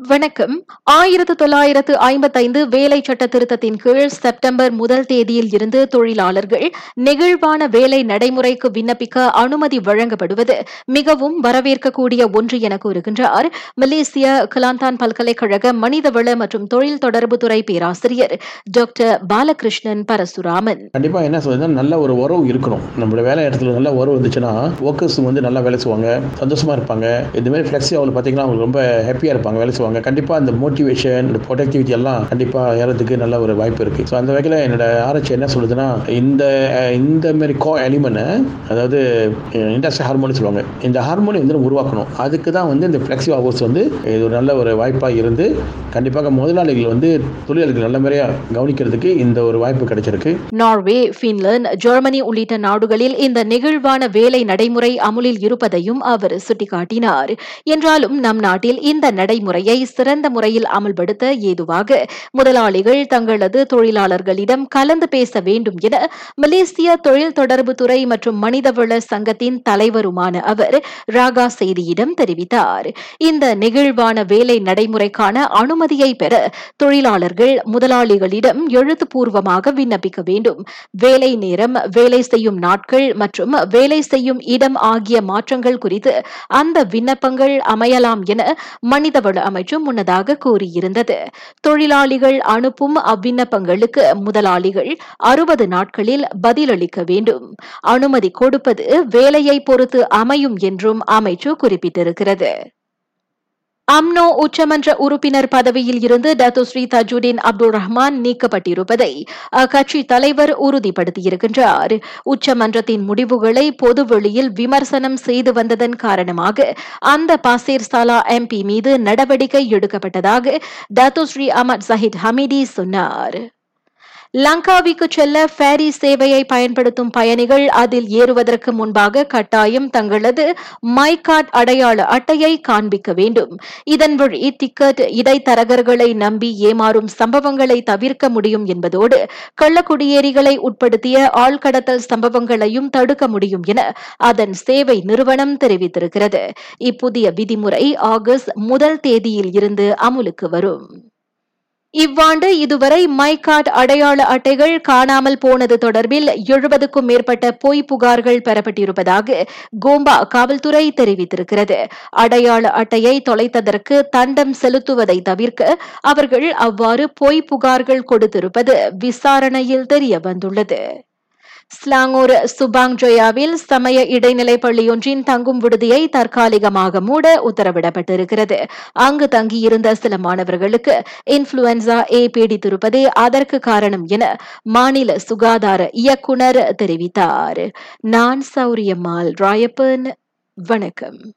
வணக்கம். ஆயிரத்து தொள்ளாயிரத்து ஐம்பத்தைந்து வேலை சட்ட திருத்தத்தின் கீழ் செப்டம்பர் முதல் தேதியில் இருந்து தொழிலாளர்கள் நெகிழ்வான வேலை நடைமுறைக்கு விண்ணப்பிக்க அனுமதி வழங்கப்படுவது மிகவும் வரவேற்கக்கூடிய ஒன்று என கூறுகின்றார். மலேசிய கிளாந்தான் பல்கலைக்கழக மனிதவள மற்றும் தொழில் தொடர்புத்துறை பேராசிரியர் டாக்டர் பாலகிருஷ்ணன் பரசுராமன். கண்டிப்பா என்ன சொல்றது நல்ல ஒரு உறவு இருக்கணும். நம்மளோட வேலை இடத்துல நல்ல உறவு இருந்துச்சுன்னா ஒர்க்கர்ஸ் வந்து நல்லா வேலை செய்வாங்க சந்தோஷமா இருப்பாங்க. இந்த மாதிரி ஃப்ளெக்ஸி அவங்க பார்த்தீங்கன்னா அவங்க ரொம்ப ஹாப்பியா இருப்பாங்க வேலை செய்வாங்க கண்டிப்பாக அந்த மோட்டிவேஷன் இந்த ப்ரொடக்டிவிட்டி எல்லாம் கண்டிப்பாக ஏறதுக்கு நல்ல ஒரு வாய்ப்பு இருக்கு. ஸோ அந்த வகையில் என்னோட ஆராய்ச்சி என்ன சொல்லுதுன்னா இந்த இந்த மாதிரி கோ எலிமெண்ட் அதாவது இண்டஸ்ட்ரி ஹார்மோனி சொல்லுவாங்க. இந்த ஹார்மோனி வந்து நம்ம உருவாக்கணும். அதுக்கு தான் வந்து இந்த ஃப்ளெக்ஸி ஹவர்ஸ் வந்து இது ஒரு நல்ல ஒரு வாய்ப்பாக இருந்து கண்டிப்பாக முதலாளிகள் வந்து தொழிலாளர்கள் நல்ல முறையாக கவனிக்கிறதுக்கு இந்த ஒரு வாய்ப்பு கிடைச்சிருக்கு. நார்வே பின்லாந்து ஜெர்மனி உள்ளிட்ட நாடுகளில் இந்த நெகிழ்வான வேலை நடைமுறை அமுலில் இருப்பதையும் அவர் சுட்டிக்காட்டினார். என்றாலும் நம் நாட்டில் இந்த நடைமுறையை சிறந்த முறையில் அமல்படுத்த ஏதுவாக முதலாளிகள் தங்களது தொழிலாளர்களிடம் கலந்து பேச வேண்டும் என மலேசிய தொழில் தொடர்புத்துறை மற்றும் மனிதவள சங்கத்தின் தலைவருமான அவர் ராகா செய்தியிடம் தெரிவித்தார். இந்த நெகிழ்வான வேலை நடைமுறைக்கான அனுமதியை பெற தொழிலாளர்கள் முதலாளிகளிடம் எழுத்துப்பூர்வமாக விண்ணப்பிக்க வேண்டும். வேலை நேரம் வேலை செய்யும் நாட்கள் மற்றும் வேலை செய்யும் இடம் ஆகிய மாற்றங்கள் குறித்து அந்த விண்ணப்பங்கள் அமையலாம் என மனிதவள அமைச்சர் என்று முன்னதாக கூறியிருந்தது. தொழிலாளிகள் அனுப்பும் அவ்விண்ணப்பங்களுக்கு முதலாளிகள் அறுபது நாட்களில் பதிலளிக்க வேண்டும். அனுமதி கொடுப்பது வேலையை பொறுத்து அமையும் என்றும் அமைச்சு குறிப்பிட்டிருக்கிறது. அம்னோ உச்சமன்ற உறுப்பினர் பதவியில் இருந்து Datuk Seri Tajuddin Abdul Rahman நீக்கப்பட்டிருப்பதை அக்கட்சி தலைவர் உறுதிப்படுத்தியிருக்கின்றார். உச்சமன்றத்தின் முடிவுகளை பொதுவெளியில் விமர்சனம் செய்து வந்ததன் காரணமாக அந்த பாசீர் சாலா எம்பி மீது நடவடிக்கை எடுக்கப்பட்டதாக டத்துஸ்ரீ அமர் சஹித் ஹமிடி சொன்னார். லங்காவிக்கு செல்ல ஃபேரி சேவையை பயன்படுத்தும் பயணிகள் அதில் ஏறுவதற்கு முன்பாக கட்டாயம் தங்களது மை கார்டு அடையாள அட்டையை காண்பிக்க வேண்டும். இதன் வழி டிக்கெட் இடைத்தரகர்களை நம்பி ஏமாறும் சம்பவங்களை தவிர்க்க முடியும் என்பதோடு கள்ளக்குடியேறிகளை உட்படுத்திய ஆழ்கடத்தல் சம்பவங்களையும் தடுக்க முடியும் என அதன் சேவை நிறுவனம் தெரிவித்திருக்கிறது. இப்புதிய விதிமுறை ஆகஸ்ட் முதல் தேதியில் இருந்து அமுலுக்கு வரும். இவ்வாண்டு இதுவரை மை கார்டு அடையாள அட்டைகள் காணாமல் போனது தொடர்பில் எழுபதுக்கும் மேற்பட்ட பொய் புகார்கள் பெறப்பட்டிருப்பதாக கோம்பா காவல்துறை தெரிவித்திருக்கிறது. அடையாள அட்டையை தொலைத்ததற்கு தண்டம் செலுத்துவதை தவிர்க்க அவர்கள் அவ்வாறு பொய் புகார்கள் கொடுத்திருப்பது விசாரணையில் தெரிய வந்துள்ளது. ஸ்லாங்கூர் சுபாங் ஜோயாவில் சமய இடைநிலை பள்ளியொன்றின் தங்கும் விடுதியை தற்காலிகமாக மூட உத்தரவிடப்பட்டிருக்கிறது. அங்கு தங்கியிருந்த சில மாணவர்களுக்கு இன்ஃபுளுன்சா ஏ பீடித்திருப்பதே அதற்கு காரணம் என மாநில சுகாதார இயக்குனர் தெரிவித்தார். நான் சௌரியம்மாள் ராயப்பன் வணக்கம்.